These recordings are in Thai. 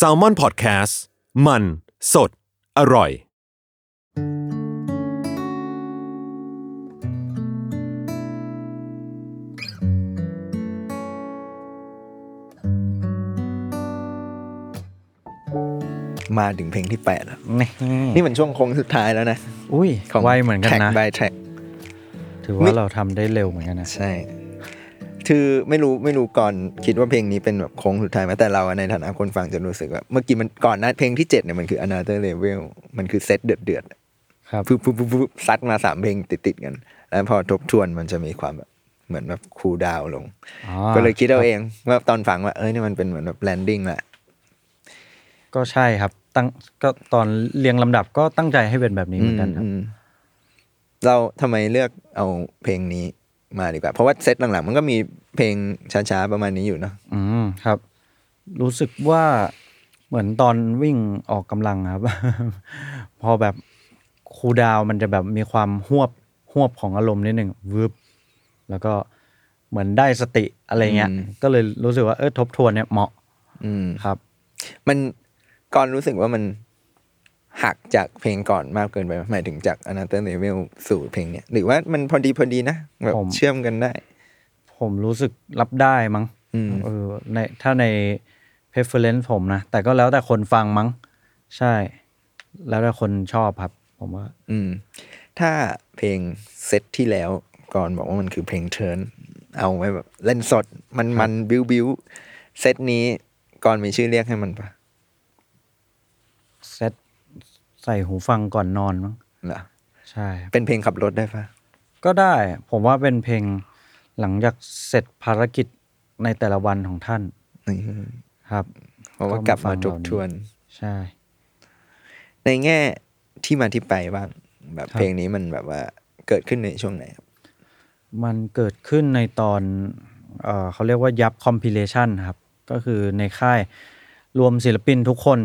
s a l ม o n PODCAST มัน สด อร่อย มาถึงเพลงที่แปดแล้วนี่นี่มันช่วงโค้งสุดท้ายแล้วนะ อุ้ยของไวเหมือนกัน track นะ by track ถือไม่ว่าเราทำได้เร็วเหมือนกันนะ ใช่ คือไม่รู้ไม่รู้ก่อนคิดว่าเพลงนี้เป็นแบบโค้งสุดท้ายไหมแต่เราอะในฐานะคนฟังจะรู้สึกว่า เมื่อกี้มันก่อนหน้าเพลงที่เจ็ดเนี่ยมันคือ another level มันคือเซตเดือดเดือดๆครับปุ๊บปุ๊บปุ๊บปุ๊บซัดมาสามเพลงติดๆกัน แล้วพอทบทวนมันจะมีความแบบเหมือนแบบ cool down ลงอ๋อก็เลยคิดเอาเองว่าตอนฟังว่าเอ้ยนี่มันเป็นเหมือนแบบ landing แหละก็ใช่ครับ ตั้งก็ตอนเรียงลำดับก็ตั้งใจให้เป็นแบบนี้เหมือนกันครับอืมเราทำไมเลือกเอาเพลงนี้ มาดีกว่า เพราะว่าเซตหลังๆ มันก็มีเพลงช้าๆ ประมาณนี้อยู่เนาะอืมครับ รู้สึกว่าเหมือนตอนวิ่งออกกำลังครับ พอแบบคูลดาวน์มันจะแบบมีความหวบหวบของอารมณ์นิดหนึ่งวืบแล้วก็เหมือนได้สติอะไรเงี้ย ก็เลยรู้สึกว่าเออทบทวนเนี่ยเหมาะ อืมครับ มันก่อนรู้สึกว่ามัน หักจากเพลงก่อนมากเกินไปไหมหมายถึงจาก another level สู่เพลงเนี้ยหรือว่ามันพอดีพอดีนะแบบผมเชื่อมกันได้ ผมรู้สึกรับได้มั้งอืมเออในถ้าใน preference ผมนะ แต่ก็แล้วแต่คนฟังมั้ง ใช่ แล้วแต่คนชอบครับ ผมว่า อืม ถ้าเพลงเซตที่แล้วก่อนบอกว่ามันคือเพลงเทิร์นเอาไว้แบบ เล่นสดมันมันบิวบิวเซตนี้ก่อนมีชื่อเรียกให้มันปะเซต ใส่หูฟังก่อนนอนมั้งเหรอใช่ครับเป็นเพลงขับรถได้ปะก็ได้ผมว่าเป็นเพลงหลังจากเสร็จภารกิจในแต่ละวันของท่านนี่ครับ เพราะว่าก็กลับฟัมางทบทวน ใช่ ในแง่ที่มาที่ไปบ้าง แบบครับเพลงนี้มันแบบว่าเกิดขึ้นในช่วงไหนครับ มันเกิดขึ้นในตอนเออเขาเรียกว่า YUPP! compilation ครับ ก็คือในค่ายรวมศิลปินทุกคน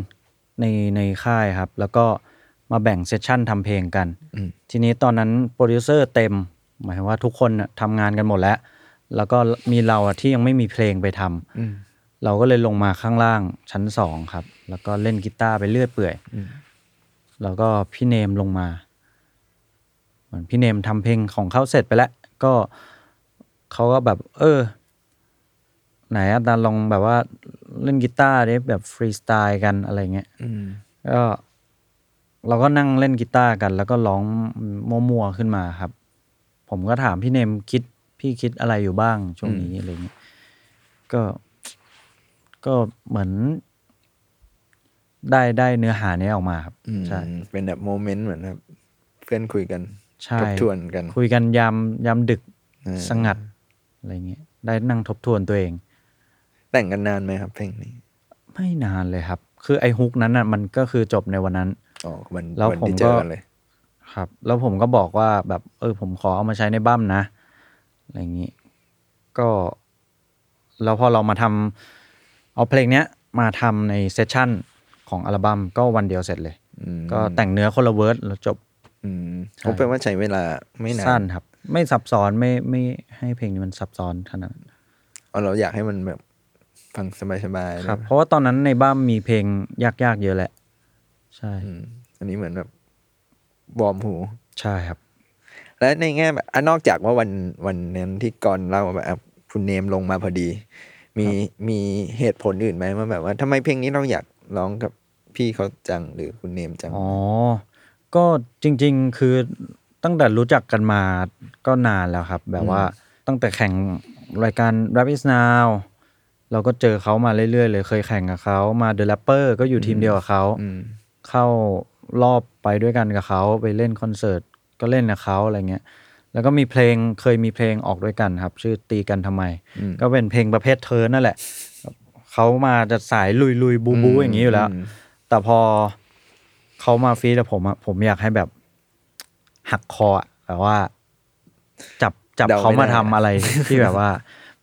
ในในค่ายครับ แล้วก็มาแบ่ง session ทำเพลงกัน อืม ทีนี้ตอนนั้นโปรดิวเซอร์เต็ม หมายถึงว่าทุกคนน่ะทำงานกันหมดแล้ว แล้วก็มีเราอะที่ยังไม่มีเพลงไปทำ อืม เราก็เลยลงมาข้างล่างชั้นสองครับ แล้วก็เล่นกีตาร์ไปเรื่อยเปื่อย อืม แล้วก็พี่เนมลงมา เหมือนพี่เนมทำเพลงของเขาเสร็จไปแล้ว ก็เขาก็แบบ เออ ไหนอาจารย์ลองแบบว่า เล่นกีตาร์ดิแบบฟรีสไตล์กันอะไรเงี้ยอืมก็เราก็นั่งเล่นกีตาร์กัน แล้วก็ร้องมั่วๆขึ้นมาครับ ผมก็ถามพี่เนมคิดพี่คิดอะไรอยู่บ้างช่วงนี้อะไรเงี้ยก็ก็เหมือน ได้ได้เนื้อหานี้ออกมาครับอืมใช่ เป็นแบบโมเมนต์เหมือนแบบเพื่อนคุยกันใช่ ทบทวนกัน คุยกันยามยามดึกเออสงัดอะไรเงี้ยได้นั่งทบทวนตัวเอง แต่งกันนานไหมครับเพลงนี้ ไม่นานเลยครับ คือไอ้ฮุกนั้นน่ะมันก็คือจบในวันนั้น อ๋อวันแล้ววันผมที่เจก็อกันเลย ครับ แล้วผมก็บอกว่าแบบ เออ ผมขอเอามาใช้ในบั้มนะอะไรอย่างนี้ ก็แล้วพอเรามาทำเอาเพลงเนี้ย มาทำใน session ของอัลบั้มก็วันเดียวเสร็จเลยอืมก็แต่งเนื้อคนละเวิร์ดแล้วจบอืมใช่ผมแปลว่าใช้เวลาไม่นานสั้นครับ ไม่ซับซ้อนไม่ไม่ให้เพลงนี้มันซับซ้อนขนาดนั้นอ๋อเราอยากให้มันแบบ ฟังสบายๆครับนะเพราะว่าตอนนั้นในอัลบั้มมีเพลงยากๆเยอะแหละ ใช่อืมอันนี้เหมือนแบบ warm หู ใช่ครับ และในแง่แบบอะนอกจากว่าวันวันนั้นที่ก่อนเล่าว่าแบบอะคุณเนมลงมาพอดี มีมีเหตุผลอื่นไหมว่าแบบว่าทำไมเพลงนี้เราอยากร้องกับพี่เขาจังหรือคุณเนมจังอ๋อก็จริง ๆ คือตั้งแต่รู้จักกันมาก็นานแล้วครับ แบบว่าตั้งแต่แข่งรายการ Rap is Now เราก็เจอเขามาเรื่อยๆเลยเคยแข่งกับเขามา The Rapper ก็อยู่ทีมเดียวกับเขาอืม เข้ารอบไปด้วยกันกับเขาไปเล่นคอนเสิร์ตก็เล่นกับเขาอะไรเงี้ยแล้วก็มีเพลงเคยมีเพลงออกด้วยกันครับ ชื่อตีกันทำไม อืม ก็เป็นเพลงประเภทเทิร์นนั่นแหละเขามาจะสายลุยลุยบูบูอย่างนี้อยู่แล้ว มแต่พอเขามาฟีดกับผมอะผมอยากให้แบบหักคออะแบบว่า จับจับเดาไม่เขามาได้ ทำอะไรที่แบบว่า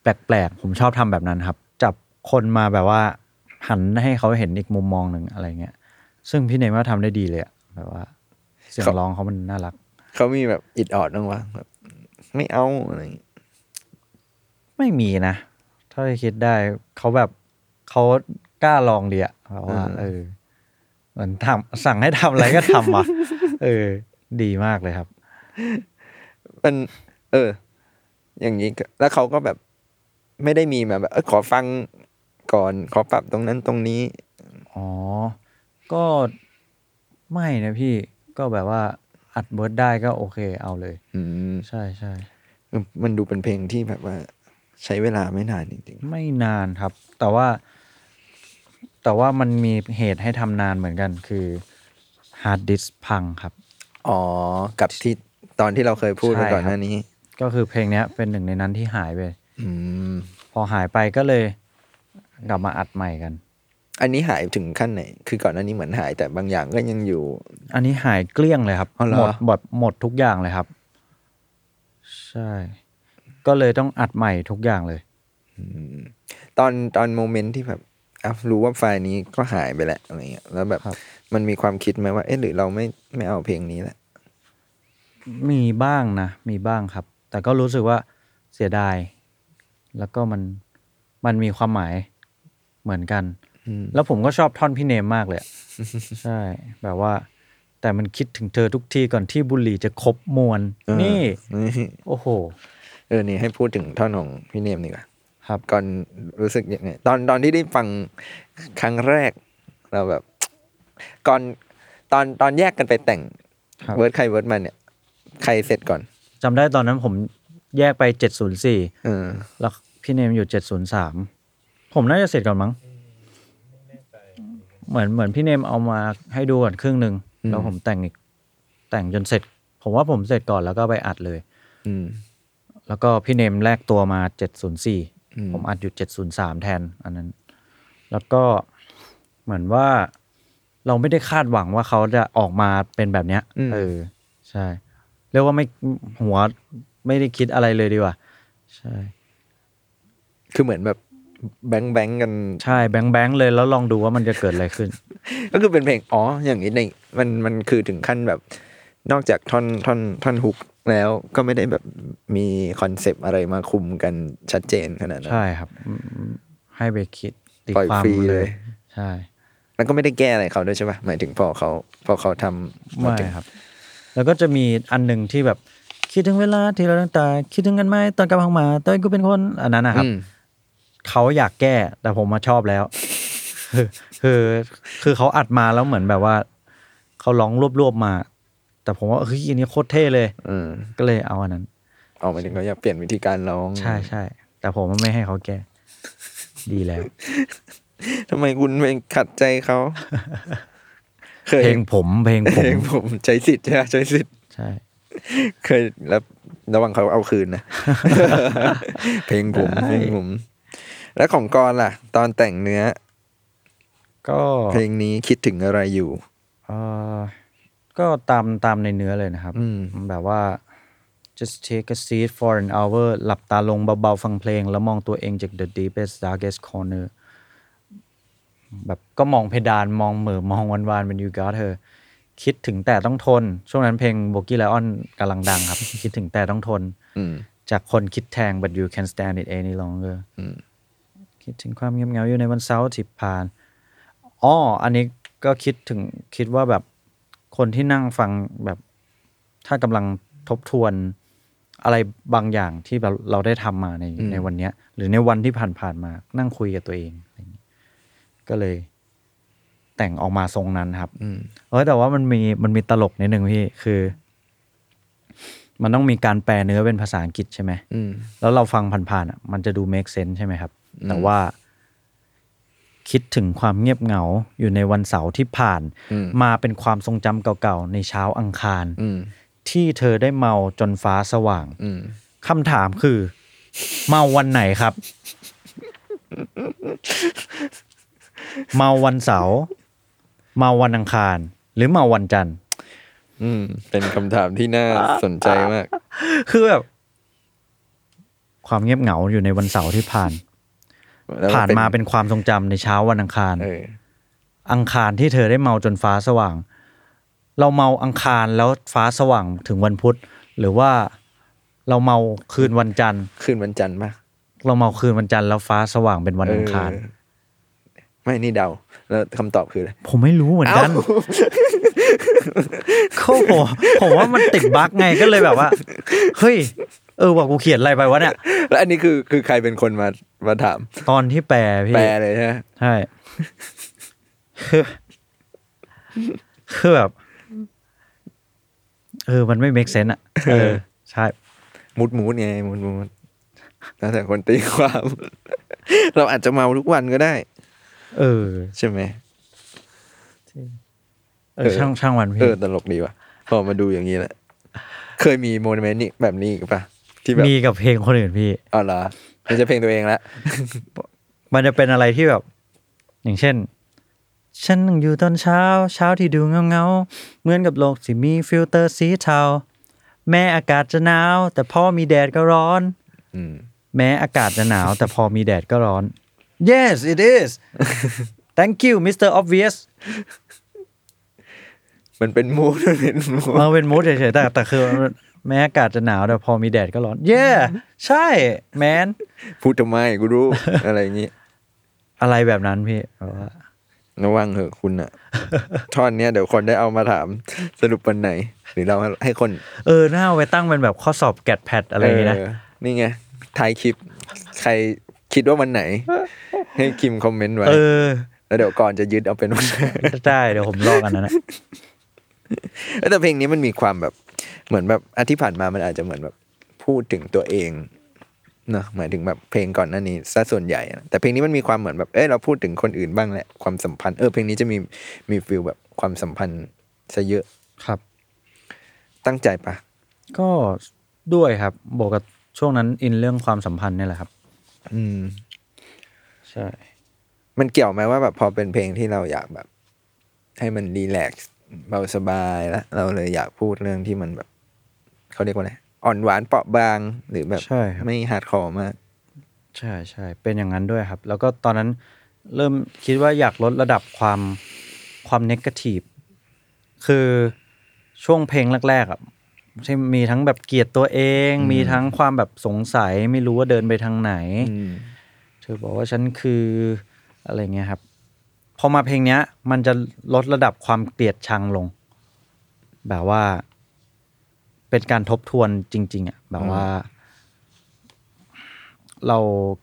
แปลกๆผมชอบทำแบบนั้นครับจับ คนมาแบบว่า หันให้เขาเห็นอีกมุมมองหนึ่งอะไรเงี้ย ซึ่งพี่เนมก็ทำได้ดีเลยอะแบบว่า เสียงร้องเขามันน่ารัก เขามีแบบอิดออดบ้างวะแบบไม่เอาอะไรอย่างงี้ไม่มีนะถ้าที่คิดได้เขาแบบเขากล้าลองดีอะแบบว่า เออ เหมือนทำสั่งให้ทำอะไรก็ทำอะ เออ ดีมากเลยครับ มัน เออ อย่างนี้ก็แล้วเขาก็แบบไม่ได้มีมาแบบเออขอฟัง ก่อนขอปรับตรงนั้นตรงนี้ อ๋อ ก็ไม่นะพี่ก็แบบว่าอัด verse ได้ก็โอเคเอาเลย อืมใช่ใช่มันดูเป็นเพลงที่แบบว่า ใช้เวลาไม่นานจริงไม่นานครับ แต่ว่า แต่ว่ามันมีเหตุให้ทำนานเหมือนกันคือฮาร์ดดิสก์พังครับๆอ๋อ กับที่ตอนที่เราเคยพูดไปใช่ครับก่อนหน้านี้ ก็คือเพลงเนี้ย เป็นหนึ่งในนั้นที่หายไปอืมพอหายไปก็เลย กลับมาอัดใหม่กัน อันนี้หายถึงขั้นไหน คือก่อนหน้านี้เหมือนหายแต่บางอย่างก็ยังอยู่ อันนี้หายเกลี้ยงเลยครับ อ๋อเหรอ หมดหมดหมดทุกอย่างเลยครับ ใช่ ก็เลยต้องอัดใหม่ทุกอย่างเลย ตอนตอนโมเมนต์ที่แบบอะรู้ว่าไฟล์นี้ก็หายไปแล้วอะไรเงี้ยแล้วแบบครับ มันมีความคิดไหมว่า เอ๊ะหรือเราไม่ไม่เอาเพลงนี้แหละมีบ้างนะ มีบ้างครับ แต่ก็รู้สึกว่าเสียดาย แล้วก็มันมันมีความหมาย เหมือนกันอืมแล้วผมก็ชอบท่อนพี่เนมมากเลยอะใช่แบบว่า แต่มันคิดถึงเธอทุกทีก่อนที่บุหรี่จะครบมวลเออนี่นี่ โอ้โห เออนี่ให้พูดถึงท่อนของพี่เนมดีกว่าครับก่อนรู้สึกยังไงตอนตอนที่ได้ฟังครั้งแรก เราแบบ ก่อนตอนตอนแยกกันไปแต่งครับเวิร์ดใครเวิร์ดมันเนี่ย ใครเสร็จก่อนจำได้ตอนนั้นผมแยกไปเจ็ดศูนย์สี่เออแล้วพี่เนมอยู่เจ็ดศูนย์สาม ผมน่าจะเสร็จก่อนมั้งเหมือนเหมือนพี่เนมเอามาให้ดูก่อนครึ่งหนึ่งอืมแล้วผมแต่งอีก แต่งจนเสร็จ ผมว่าผมเสร็จก่อนแล้วก็ไปอัดเลย อืมแล้วก็พี่เนมแลกตัวมาเจ็ดศูนย์สี่อืมผมอัดอยู่เจ็ดศูนย์สามแทน อันนั้น แล้วก็เหมือนว่าเราไม่ได้คาดหวังว่าเขาจะออกมาเป็นแบบเนี้ยอืมเออ ใช่ เรียกว่าไม่หัวไม่ได้คิดอะไรเลยดีกว่า ใช่ คือเหมือนแบบ แบงค์แบงค์กัน ใช่แบงค์แบงค์เลยแล้วลองดูว่ามันจะเกิดอะไรขึ้น ก็คือเป็นเพลงอ๋ออย่างนี้ในมันมันคือถึงขั้นแบบ นอกจากท่อนท่อนท่อนฮุกแล้วก็ไม่ได้แบบมีคอนเซปต์อะไรมาคุมกันชัดเจนขนาดนั้นใช่ครับอืมให้ไปคิดตีปล่อยความฟรีเลเลยยใช่ แล้วก็ไม่ได้แก้อะไรเขาด้วยใช่ปะหมายถึงพอเขาพอเขาทำไม่ถึงครับ แล้วก็จะมีอันหนึ่งที่แบบคิดถึงเวลาที่เราตั้งแต่คิดถึงกันไหมตอนกลับห้องมาตอนกูเป็นคนอันนั้นนะครับอืม เขาอยากแก้ แต่ผมมาชอบแล้วคือคือคือเขาอัดมาแล้วเหมือนแบบว่าเขาร้องรวบๆมา แต่ผมว่าเฮ้ยอันนี้โคตรเท่เลย อืมก็เลยเอาอันนั้นออกมาถึงเขาอยากเปลี่ยนวิธีการร้องใช่ใช่แต่ผมไม่ให้เขาแก้ ดีแล้วทำไมคุณไปขัดใจเขาเคยเพลงผมเพลงผเพลมงผมใช้สิทธิ์ใช่ไหมใช้สิทธิ์ใช่ เคยแล้วระวังเขาเอาคืนนะเพลงผมเพลงผม แล้วของกรล่ะ ตอนแต่งเนื้อ ก็เพลงนี้คิดถึงอะไรอยู่เอ่อก็ตามตามในเนื้อเลยนะครับ อืม แบบว่า just take a seat for an hour หลับตาลงเบา ๆ ฟังเพลง แล้วมองตัวเองจาก the deepest darkest corner แบบก็มองเพดานมองเหม่อมองวันวานเป็น you got her คิดถึงแต่ต้องทน ช่วงนั้นเพลงโบกี้ไลออนกำลังดังครับ คิดถึงแต่ต้องทน อืม จากคนคิดแทง but you can stand it any longer อืม คิดถึงความเงียบเหงาอยู่ในวันเสาร์ที่ผ่านอ๋ออันนี้ก็คิดถึงคิดว่าแบบคนที่นั่งฟังแบบถ้ากำลังทบทวนอะไรบางอย่างที่แบบเราได้ทำมาในอืมในวันเนี้ย หรือในวันที่ผ่านๆมา นั่งคุยกับตัวเองอะไรอย่างงี้ก็เลย แต่งออกมาทรงนั้นครับอืมเออแต่ว่ามันมีมันมีตลกนิดนึงพี่คือ มันต้องมีการแปลเนื้อเป็นภาษาอังกฤษใช่ไหมอืมแล้วเราฟังผ่านๆอะ มันจะดู make sense ใช่ไหมครับอืม แต่ว่า คิดถึงความเงียบเหงาอยู่ในวันเสาร์ที่ผ่านอืมมาเป็นความทรงจำเก่าๆ ในเช้าอังคารอืมที่เธอได้เมาจนฟ้าสว่างอืมคำถามคือ เมาวันไหนครับ เมาวันเสาร์เมาวันอังคาร หรือเมาวันจันทร์อืม เป็นคำถามที่น่าสนใจมาก คือแบบ ความเงียบเหงาอยู่ในวันเสาร์ที่ผ่านแล้ว ผ่านมาเป็นความทรงจำในเช้าวันอังคารเอออังคารที่เธอได้เมาจนฟ้าสว่าง เราเมาอังคารแล้วฟ้าสว่างถึงวันพุธ หรือว่าเราเมาคืนวันจันทร์ คืนวันจันทร์ปะเราเมาคืนวันจันทร์แล้วฟ้าสว่างเป็นวันอังคารเออไม่นี่เดา แล้วคำตอบคืออะไรผมไม่รู้เหมือนกันเอ้าเขาผมผมว่ามันติดบั๊กไงก็เลยแบบว่า เฮ้ย เออว่ากูเขียนอะไรไปวะเนี่ย แล้วอันนี้คือคือใครเป็นคนมามาถาม ตอนที่แปลพี่แปลเลยใช่ไหมใช่คือคือแบบเออมันไม่ make sense อะเออใช่มูดมูดไงมูดมูดแล้วแต่คนตีความ เราอาจจะเมาทุกวันก็ได้ เออ ใช่ไหมเอเอออช่างช่างวันเอพี่อตลกดีว่ะพอมาดูอย่างนี้แหละ เคยมี moment นี่แบบนี้อีกปะ ที่แบบมีกับเพลงคนอื่นพี่อ๋อเหรอไม่ใช่เพลงตัวเองละมันจะเป็นอะไรที่แบบ อย่างเช่น ฉันนั่งอยู่ตอนเช้า เช้าที่ดูเงาเงาๆเหมือนกับโลกที่มีฟิลเตอร์สีเทาแม้อากาศจะหนาว แต่พอมีแดดก็ร้อนอืมแม้อากาศจะหนาว แต่พอมีแดดก็ร้อน yes it is thank you Mr. Obvious มันเป็นมูดมันเป็นมูดมาเป็นมูดเฉยๆแต่แต่คือ แม้อากาศจะหนาวแต่พอมีแดดก็ร้อน yeah ใช่แมนพูดทำไมกูรู้ อะไรอย่างงี้ อะไรแบบนั้นพี่แบบว่าระวังเหอะคุณอะท่อนเนี้ยเดี๋ยวคนได้เอามาถามสรุปวันไหน หรือเราให้คน เออน่าเอาไปตั้งเป็นแบบข้อสอบแกดแพดอะไรอย่างงี้นะเนี่ไงท้ายคลิป ใครคิดว่าวันไหน ให้คิมคอมเมนต์ไว้ เออแล้วเดี๋ยวก่อนจะยึดเอาเป็นวันไหน ได้เดี๋ยวผมลอกอันนั้นนะแต่เพลงนี้มันมีความแบบ เหมือนแบบอาที่ผ่านมามันอาจจะเหมือนแบบพูดถึงตัวเองเนอะหมายถึงแบบเพลงก่อนหน้านี้ซะส่วนใหญ่อะแต่เพลงนี้มันมีความเหมือนแบบเอ้ยเราพูดถึงคนอื่นบ้างแหละความสัมพันธ์เออเพลงนี้จะมีมี feel แบบความสัมพันธ์ซะเยอะครับ ตั้งใจปะก็ด้วยครับบวกกับช่วงนั้นอินเรื่องความสัมพันธ์เนี่ยแหละครับ อืม ใช่ มันเกี่ยวไหมว่าแบบพอเป็นเพลงที่เราอยากแบบ ให้มัน relax เบาสบายแล้วเราเลยอยากพูดเรื่องที่มันแบบ เขาเรียกว่าอะไรอ่อนหวานเปราะบางหรือแบบใช่ครับ ไม่ hardcore มากใช่ใช่เป็นอย่างนั้นด้วยครับ แล้วก็ตอนนั้นเริ่มคิดว่าอยากลดระดับความความเนกาทีฟคือช่วงเพลงแรกๆอะใช่มีทั้งแบบเกลียดตัวเอง มีทั้งความแบบสงสัยไม่รู้ว่าเดินไปทางไหน เธอบอกว่าฉันคืออะไรเงี้ยครับพอมาเพลงเนี้ย มันจะลดระดับความเกลียดชังลง แบบว่า เป็นการทบทวนจริง ๆอะแบบว่า เรา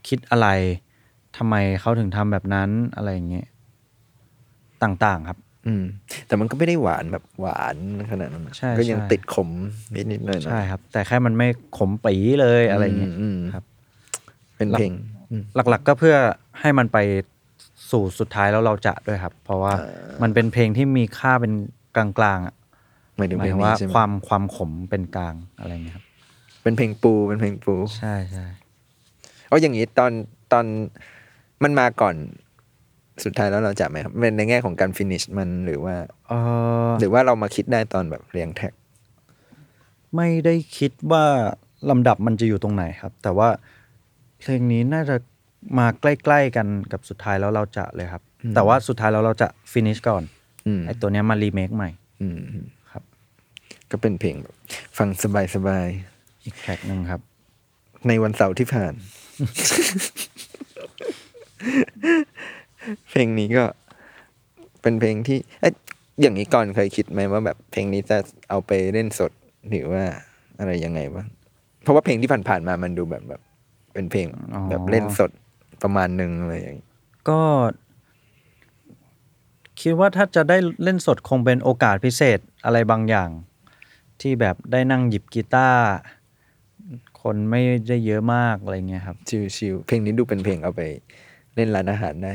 คิดอะไรทำไมเขาถึงทำแบบนั้นอะไรอย่างเงี้ยต่างๆครับ อืม แต่มันก็ไม่ได้หวานแบบหวานขนาดนั้นนะใช่ก็ยังใช่ ติดขมนิดนิดๆหน่อยๆใช่ครับ แต่แค่มันไม่ขมปีเลยอะไรเงี้ยอืมครับ เป็นเพลงอืม หลักๆก็เพื่อให้มันไปสู่สุดท้ายแล้วเราจะด้วยครับ เพราะว่ามันเป็นเพลงที่มีค่าเป็นกลางๆอะ หมายถึงหมาเพยลงถึงนี้ว่าใช่ไหมความความขมเป็นกลางอะไรเงี้ยครับ เป็นเพลงปูเป็นเพลงปูใช่ใช่เอาอย่างนี้ตอนตอนมันมาก่อนสุดท้ายแล้วเราจะไหมครับเป็นในแง่ของการ finish มันหรือว่า เออ หรือว่าเรามาคิดได้ตอนแบบเรียง track ไม่ได้คิดว่าลำดับมันจะอยู่ตรงไหนครับ แต่ว่าเพลงนี้น่าจะมาใกล้ๆกันกับสุดท้ายแล้วเราจะเลยครับ แต่ว่าสุดท้ายแล้วเราจะ finish ก่อนอืม ไอตัวเนี้ยมารีเมคใหม่ อืมครับ ก็เป็นเพลงแบบ ฟังสบายสบายอีกแทร็กหนึ่งครับๆในวันเสาร์ที่ผ่าน เพลงนี้ก็เป็นเพลงที่เอ๊ะอย่างนี้ก่อนเคยคิดไหมว่าแบบเพลงนี้จะเอาไปเล่นสดหรือว่าอะไรยังไงบ้างเพราะว่าเพลงที่ผ่านๆมามันดูแบบแบบ เป็นเพลงอ๋อ แบบเล่นสดประมาณหนึ่งอะไรอย่างนี้ก็ คิดว่าถ้าจะได้เล่นสดคงเป็นโอกาสพิเศษอะไรบางอย่าง ที่แบบได้นั่งหยิบกีตาร์คนไม่ได้เยอะมากอะไรเงี้ยครับ ชิวๆเพลงนี้ดูเป็นเพลงเอาไปเล่นร้านอาหารได้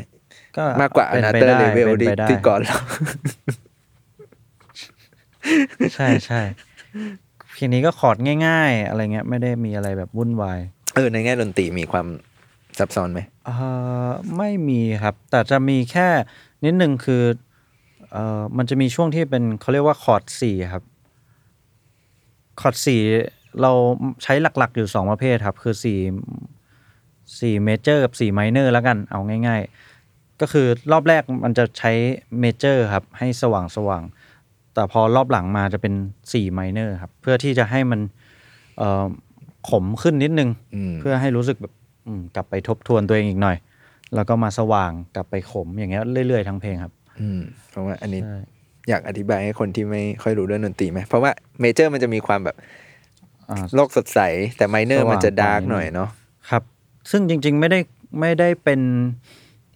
ก็มากกว่าอป็นาไปเตอร์ได้เลเวลป็นที่ไปได้ที่ก่อนเราใช่ใช่เพลงนี้ก็คอร์ดง่าย ๆ อะไรเงี้ย ไม่ได้มีอะไรแบบวุ่นวาย เออ ในแง่ดนตรีมีความซับซ้อนไหมเอ่อไม่มีครับ แต่จะมีแค่นิดนึงคือเอ่อมันจะมีช่วงที่เป็นเขาเรียกว่าคอร์ดสี่ครับ คอร์ดสี่เราใช้หลักๆอยู่สองประเภทครับ คือสี่สี่ major กับสี่ minor แล้วกันเอาง่าย ๆ ก็คือรอบแรกมันจะใช้ major ครับ ให้สว่างสว่างๆแต่พอรอบหลังมาจะเป็นสี่ minor ครับ เพื่อที่จะให้มันเอ่อขมขึ้นนิดนึงอืมเพื่อให้รู้สึกแบบอืมกลับไปทบทวนตัวเองอีกหน่อย แล้วก็มาสว่างกลับไปขมอย่างเงี้ยเรื่อยๆทั้งเพลงครับอืมเพราะว่าอันนี้ใช่ อยากอธิบายให้คนที่ไม่ค่อยรู้เรื่องดนตรีไหมเพราะว่า major มันจะมีความแบบอ่าโลกสดใส แต่ minor สว่างมันจะ dark กว่านิดนึงหน่อยเนาะครับ ซึ่งจริง ๆ ไม่ได้ไม่ได้เป็น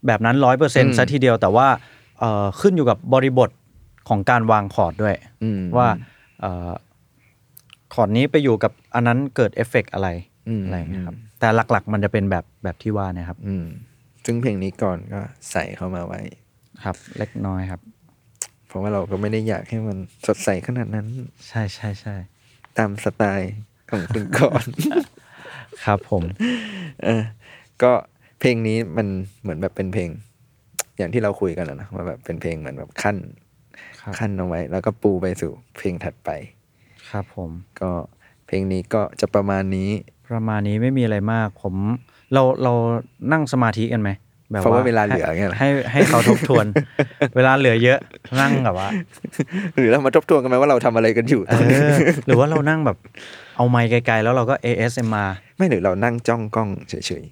แบบนั้นร้อยเปอร์เซ็นต์อืมซะทีเดียวแต่ว่าเอ่อขึ้นอยู่กับบริบทของการวางคอร์ดด้วยอืมว่าเอ่อคอร์ดนี้ไปอยู่กับอันนั้นเกิดเอฟเฟกต์อะไรอืมอะไรอย่างเงี้ยครับ แต่หลักๆ มันจะเป็นแบบแบบที่ว่าเนะครับอืมซึ่งเพลงนี้ก่อนก็ใส่เข้ามาไว้ ครับ เล็กน้อยครับเพ ราะว่าเราก็ไม่ได้อยากให้มันสดใสขนาดนั้น ใช่ใช่ใช่ตามสไตล์ของคุณก่อน ครับผม เออ ก็เพลงนี้มันเหมือนแบบเป็นเพลง อย่างที่เราคุยกันอะนะว่าแบบเป็นเพลงเหมือนแบบขั้นครับขั้นเอาไว้ แล้วก็ปูไปสู่เพลงถัดไป ครับผม ก็เพลงนี้ก็จะประมาณนี้ ประมาณนี้ไม่มีอะไรมาก ผม เราเรานั่งสมาธิกันไหม แบบเพราะว่าเวลาเหลือไงล่ะให้ให้เขาทบทวน เวลาเหลือเยอะนั่งแบบว่า หรือเรามาทบทวนกันไหมว่าเราทำอะไรกันอยู่เออหรือว่าเรานั่งแบบเอาไมค์ไกลๆแล้วเราก็ ASMR ไม่หรือเรานั่งจ้องกล้องเฉย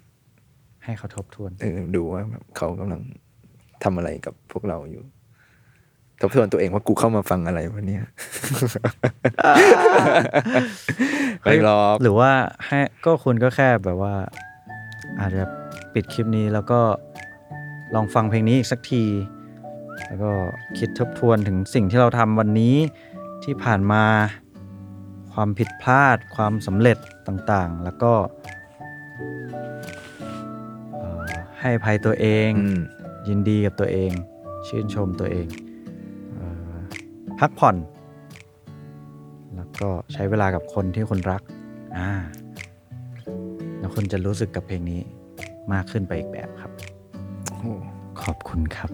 ให้เขาทบทวนๆเออดูว่าแบบเขากำลังทำอะไรกับพวกเราอยู่ทบทวนตัวเองว่ากูเข้ามาฟังอะไรวะเนี่ยไม่หรอกหรือว่าให้ก็คุณก็แค่แบบว่า อาจจะ ปิดคลิปนี้แล้วก็ลองฟังเพลงนี้อีกสักที แล้วก็คิดทบทวนถึงสิ่งที่เราทำวันนี้ที่ผ่านมา ความผิดพลาด ความสำเร็จต่างๆ แล้วก็เอ่อให้อภัยตัวเองอืมยินดีกับตัวเอง ชื่นชมตัวเองเอ่อพักผ่อน แล้วก็ใช้เวลากับคนที่คุณรักอ่าแล้วคุณจะรู้สึกกับเพลงนี้ มากขึ้นไปอีกแบบครับโอ้ขอบคุณครับ